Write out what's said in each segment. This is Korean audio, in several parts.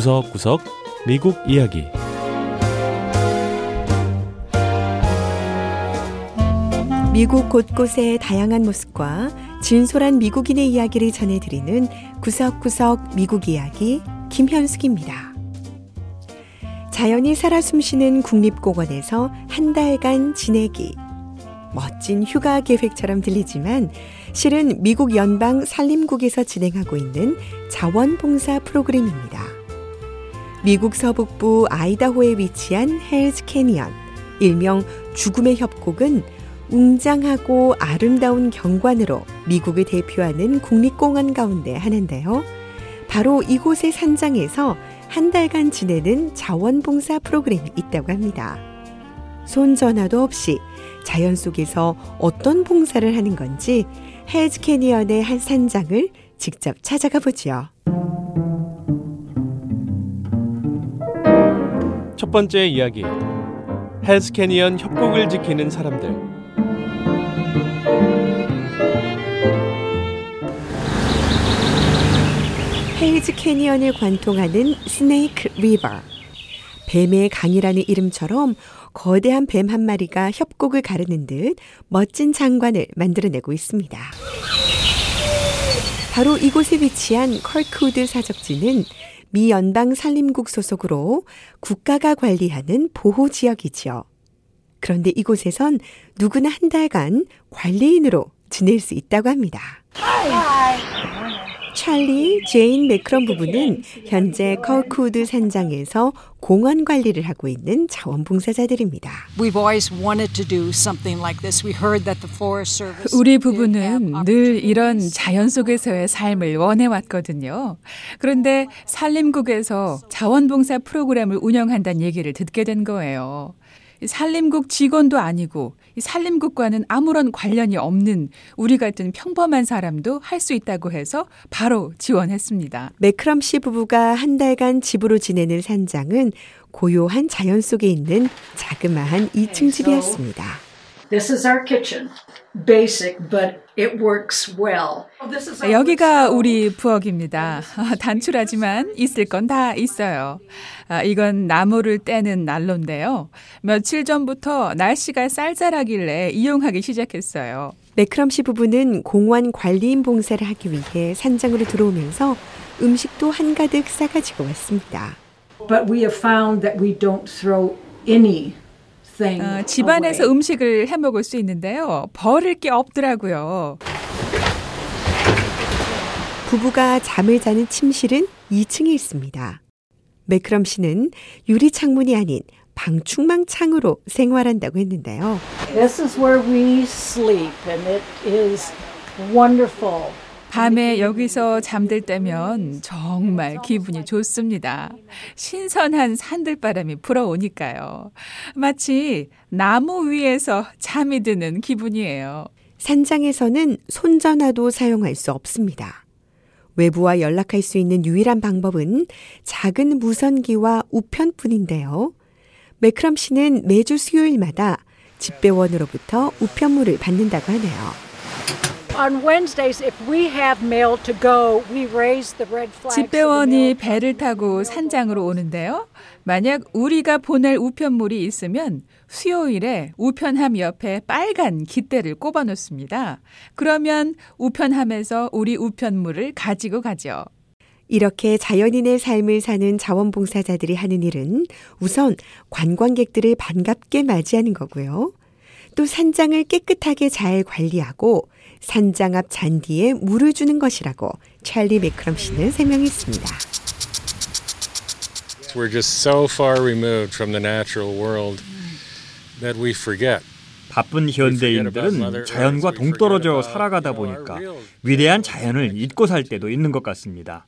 구석구석 미국 이야기 미국 곳곳의 다양한 모습과 진솔한 미국인의 이야기를 전해드리는 구석구석 미국 이야기 김현숙입니다. 자연이 살아 숨쉬는 국립공원에서 한 달간 지내기. 멋진 휴가 계획처럼 들리지만 실은 미국 연방 산림국에서 진행하고 있는 자원봉사 프로그램입니다. 미국 서북부 아이다호에 위치한 헬즈 캐니언, 일명 죽음의 협곡은 웅장하고 아름다운 경관으로 미국을 대표하는 국립공원 가운데 하나인데요. 바로 이곳의 산장에서 한 달간 지내는 자원봉사 프로그램이 있다고 합니다. 손전화도 없이 자연 속에서 어떤 봉사를 하는 건지 헬즈 캐니언의 한 산장을 직접 찾아가 보죠. 첫 번째 이야기 헬즈 캐니언 협곡을 지키는 사람들 헬즈 캐니언을 관통하는 스네이크 리버. 뱀의 강이라는 이름처럼 거대한 뱀 한 마리가 협곡을 가르는 듯 멋진 장관을 만들어내고 있습니다. 바로 이곳에 위치한 컬크우드 사적지는 미 연방 산림국 소속으로 국가가 관리하는 보호 지역이지요. 그런데 이곳에선 누구나 한 달간 관리인으로 지낼 수 있다고 합니다. 찰리, 제인 매크럼 부부는 현재 컬크우드 산장에서 공원 관리를 하고 있는 자원봉사자들입니다. 우리 부부는 늘 이런 자연 속에서의 삶을 원해왔거든요. 그런데 산림국에서 자원봉사 프로그램을 운영한다는 얘기를 듣게 된 거예요. 산림국 직원도 아니고 산림국과는 아무런 관련이 없는 우리 같은 평범한 사람도 할 수 있다고 해서 바로 지원했습니다. 매크럼 씨 부부가 한 달간 집으로 지내는 산장은 고요한 자연 속에 있는 자그마한 2층 집이었습니다. This is our kitchen. Basic, but it works well. 여기가 우리 부엌입니다. 단출하지만 있을 건 다 있어요. 아, 이건 나무를 떼는 난로인데요. 며칠 전부터 날씨가 쌀쌀하길래 이용하기 시작했어요. 매크럼 씨 부부는 공원 관리인 봉사를 하기 위해 산장으로 들어오면서 음식도 한가득 싸가지고 왔습니다. But we have found that we don't throw any 어, 집안에서 음식을 해 먹을 수 있는데요. 버릴 게 없더라고요. 부부가 잠을 자는 침실은 2층에 있습니다. 매크럼 씨는 유리 창문이 아닌 방충망 창으로 생활한다고 했는데요. This is where we sleep and it is wonderful. 밤에 여기서 잠들 때면 정말 기분이 좋습니다. 신선한 산들바람이 불어오니까요. 마치 나무 위에서 잠이 드는 기분이에요. 산장에서는 손전화도 사용할 수 없습니다. 외부와 연락할 수 있는 유일한 방법은 작은 무선기와 우편뿐인데요. 매크럼 씨는 매주 수요일마다 집배원으로부터 우편물을 받는다고 하네요. 집배원이 배를 타고 산장으로 오는데요. 만약 우리가 보낼 우편물이 있으면 수요일에 우편함 옆에 빨간 깃대를 꼽아 놓습니다. 그러면 우편함에서 우리 우편물을 가지고 가죠. 이렇게 자연인의 삶을 사는 자원봉사자들이 하는 일은 우선 관광객들을 반갑게 맞이하는 거고요. 또 산장을 깨끗하게 잘 관리하고 산장 앞 잔디에 물을 주는 것이라고 찰리 매크럼 씨는 설명했습니다. We're just so far removed from the natural world that we forget. 바쁜 현대인들은 자연과 동떨어져 살아가다 보니까 위대한 자연을 잊고 살 때도 있는 것 같습니다.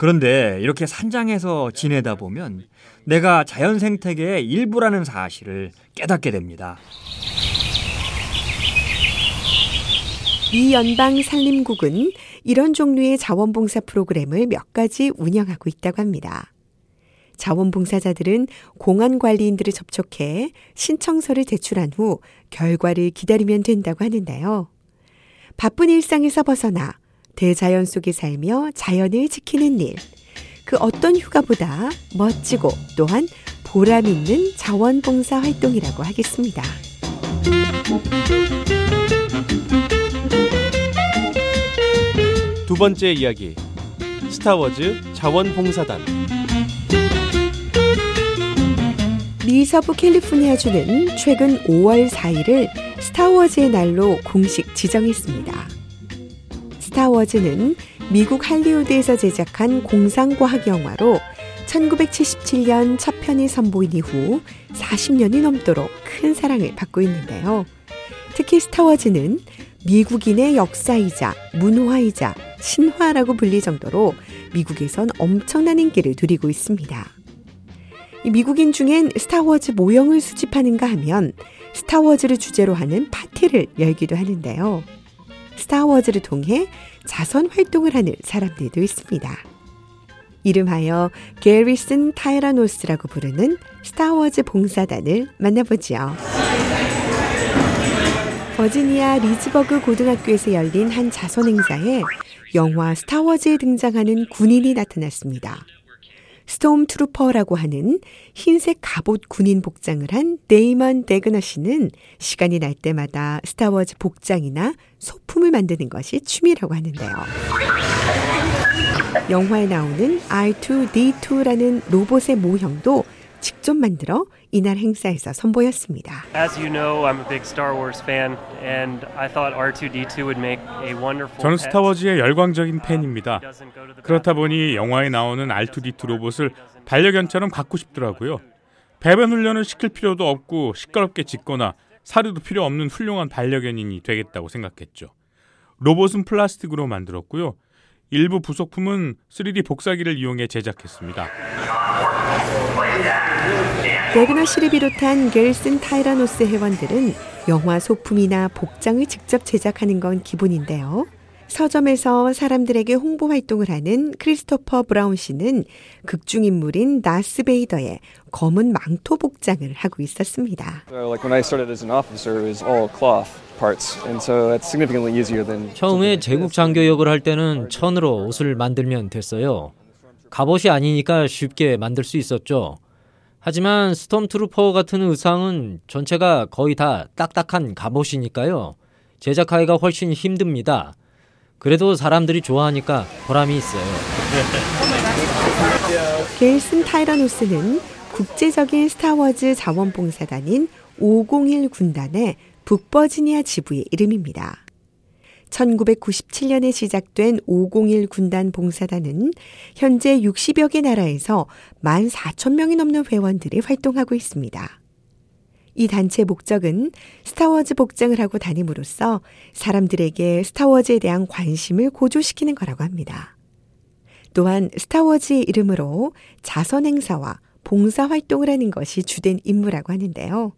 그런데 이렇게 산장에서 지내다 보면 내가 자연 생태계의 일부라는 사실을 깨닫게 됩니다. 미 연방 산림국은 이런 종류의 자원봉사 프로그램을 몇 가지 운영하고 있다고 합니다. 자원봉사자들은 공원 관리인들을 접촉해 신청서를 제출한 후 결과를 기다리면 된다고 하는데요. 바쁜 일상에서 벗어나 대자연 속에 살며 자연을 지키는 일. 그 어떤 휴가보다 멋지고 또한 보람 있는 자원봉사 활동이라고 하겠습니다. 두 번째 이야기 스타워즈 자원봉사단 미 서부 캘리포니아주는 최근 5월 4일을 스타워즈의 날로 공식 지정했습니다. 스타워즈는 미국 할리우드에서 제작한 공상과학 영화로 1977년 첫 편이 선보인 이후 40년이 넘도록 큰 사랑을 받고 있는데요. 특히 스타워즈는 미국인의 역사이자 문화이자 신화라고 불릴 정도로 미국에선 엄청난 인기를 누리고 있습니다. 미국인 중엔 스타워즈 모형을 수집하는가 하면 스타워즈를 주제로 하는 파티를 열기도 하는데요. 스타워즈를 통해 자선 활동을 하는 사람들도 있습니다. 이름하여 게리슨 타이라노스라고 부르는 스타워즈 봉사단을 만나보지요. 버지니아 리즈버그 고등학교에서 열린 한 자선 행사에 영화 스타워즈에 등장하는 군인이 나타났습니다. 스톰 트루퍼라고 하는 흰색 갑옷 군인 복장을 한 데이먼 데그너 씨는 시간이 날 때마다 스타워즈 복장이나 소품을 만드는 것이 취미라고 하는데요. 영화에 나오는 R2D2라는 로봇의 모형도 직접 만들어 이날 행사에서 선보였습니다. As you know, I'm a big Star Wars fan, and I thought R2D2 would make a wonderful. 저는 스타워즈의 열광적인 팬입니다. 그렇다 보니 영화에 나오는 R2D2 로봇을 반려견처럼 갖고 싶더라고요. 배변 훈련을 시킬 필요도 없고 시끄럽게 짖거나 사료도 필요 없는 훌륭한 반려견인이 되겠다고 생각했죠. 로봇은 플라스틱으로 만들었고요. 일부 부속품은 3D 복사기를 이용해 제작했습니다. 데그너 씨를 비롯한 게리슨 타이라노스 회원들은 영화 소품이나 복장을 직접 제작하는 건 기본인데요. 서점에서 사람들에게 홍보 활동을 하는 크리스토퍼 브라운 씨는 극중 인물인 다스 베이더의 검은 망토 복장을 하고 있었습니다. 처음에 제국 장교 역을 할 때는 천으로 옷을 만들면 됐어요. 갑옷이 아니니까 쉽게 만들 수 있었죠. 하지만 스톰트루퍼 같은 의상은 전체가 거의 다 딱딱한 갑옷이니까요. 제작하기가 훨씬 힘듭니다. 그래도 사람들이 좋아하니까 보람이 있어요. 게리슨 타이라노스는 국제적인 스타워즈 자원봉사단인 501 군단의 북버지니아 지부의 이름입니다. 1997년에 시작된 501 군단 봉사단은 현재 60여 개 나라에서 14,000명이 넘는 회원들이 활동하고 있습니다. 이 단체 목적은 스타워즈 복장을 하고 다님으로써 사람들에게 스타워즈에 대한 관심을 고조시키는 거라고 합니다. 또한 스타워즈의 이름으로 자선 행사와 봉사 활동을 하는 것이 주된 임무라고 하는데요.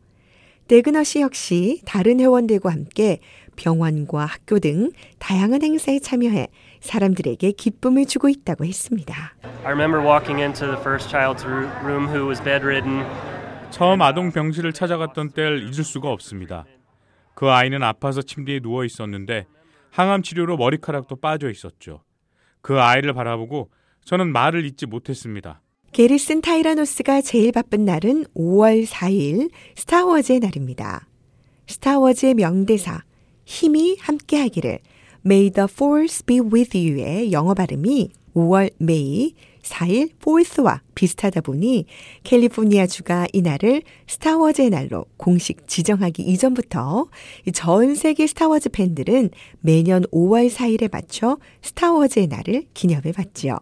데그너 씨 역시 다른 회원들과 함께 병원과 학교 등 다양한 행사에 참여해 사람들에게 기쁨을 주고 있다고 했습니다. I remember walking into the first child's room who was bedridden. 처음 아동 병실을 찾아갔던 때를 잊을 수가 없습니다. 그 아이는 아파서 침대에 누워 있었는데 항암 치료로 머리카락도 빠져 있었죠. 그 아이를 바라보고 저는 말을 잇지 못했습니다. 게리슨 타이라노스가 제일 바쁜 날은 5월 4일 스타워즈의 날입니다. 스타워즈의 명대사 힘이 함께하기를 May the Force be with you의 영어 발음이 5월 May 4일 4th와 비슷하다 보니 캘리포니아 주가 이날을 스타워즈의 날로 공식 지정하기 이전부터 전 세계 스타워즈 팬들은 매년 5월 4일에 맞춰 스타워즈의 날을 기념해 왔지요.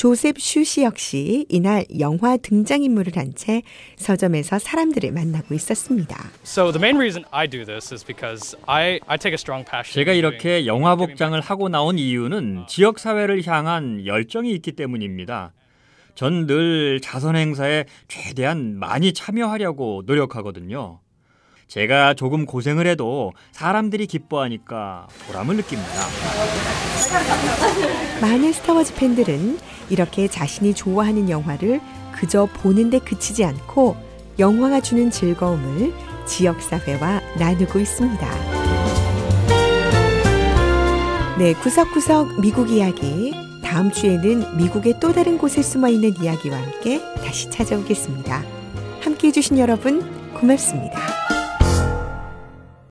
조셉 슈시 역시 이날 영화 등장인물을 한 채 서점에서 사람들을 만나고 있었습니다. So the main reason I do this is because I, I take a strong passion. 제가 이렇게 영화 복장을 하고 나온 이유는 지역 사회를 향한 열정이 있기 때문입니다. 전 늘 자선 행사에 최대한 많이 참여하려고 노력하거든요. 제가 조금 고생을 해도 사람들이 기뻐하니까 보람을 느낍니다. 많은 스타워즈 팬들은 이렇게 자신이 좋아하는 영화를 그저 보는데 그치지 않고 영화가 주는 즐거움을 지역사회와 나누고 있습니다. 네, 구석구석 미국 이야기. 다음 주에는 미국의 또 다른 곳에 숨어 있는 이야기와 함께 다시 찾아오겠습니다. 함께 해주신 여러분, 고맙습니다.